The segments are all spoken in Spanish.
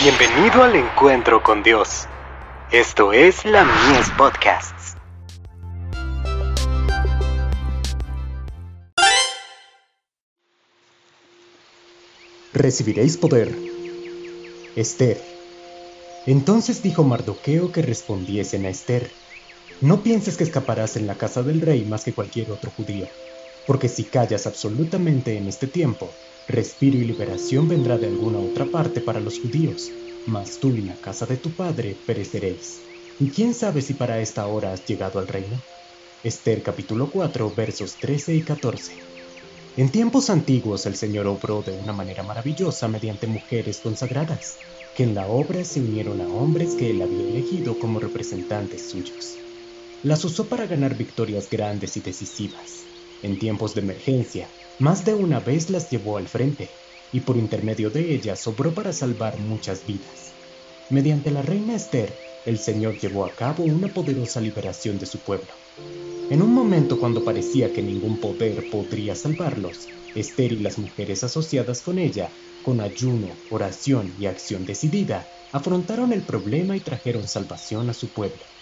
Bienvenido al encuentro con Dios. Esto es la Mies Podcasts. Recibiréis poder. Esther. Entonces dijo Mardoqueo que respondiesen a Esther. No pienses que escaparás en la casa del rey más que cualquier otro judío, porque si callas absolutamente en este tiempo, Respiro y liberación vendrá de alguna otra parte para los judíos, mas tú y la casa de tu padre pereceréis. ¿Y quién sabe si para esta hora has llegado al reino? Esther capítulo 4 versos 13 y 14. En tiempos antiguos el Señor obró de una manera maravillosa mediante mujeres consagradas, que en la obra se unieron a hombres que él había elegido como representantes suyos. Las usó para ganar victorias grandes y decisivas. En tiempos de emergencia, más de una vez las llevó al frente, y por intermedio de ellas sobró para salvar muchas vidas. Mediante la reina Esther, el Señor llevó a cabo una poderosa liberación de su pueblo. En un momento cuando parecía que ningún poder podría salvarlos, Esther y las mujeres asociadas con ella, con ayuno, oración y acción decidida, afrontaron el problema y trajeron salvación a su pueblo.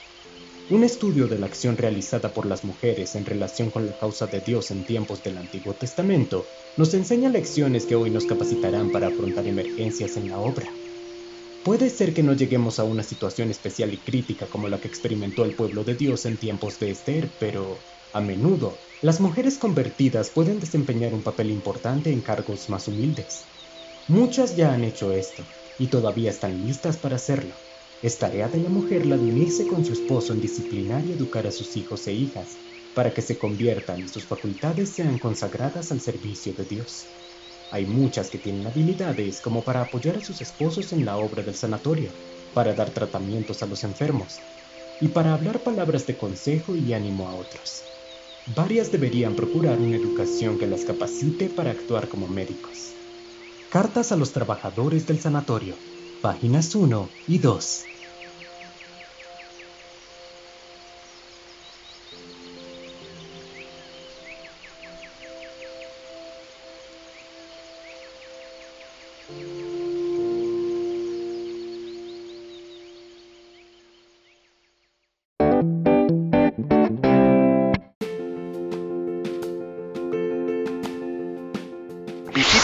Un estudio de la acción realizada por las mujeres en relación con la causa de Dios en tiempos del Antiguo Testamento nos enseña lecciones que hoy nos capacitarán para afrontar emergencias en la obra. Puede ser que no lleguemos a una situación especial y crítica como la que experimentó el pueblo de Dios en tiempos de Esther, pero a menudo las mujeres convertidas pueden desempeñar un papel importante en cargos más humildes. Muchas ya han hecho esto y todavía están listas para hacerlo. Es tarea de la mujer la de unirse con su esposo en disciplinar y educar a sus hijos e hijas, para que se conviertan y sus facultades sean consagradas al servicio de Dios. Hay muchas que tienen habilidades como para apoyar a sus esposos en la obra del sanatorio, para dar tratamientos a los enfermos y para hablar palabras de consejo y ánimo a otros. Varias deberían procurar una educación que las capacite para actuar como médicos. Cartas a los trabajadores del sanatorio páginas 1 y 2.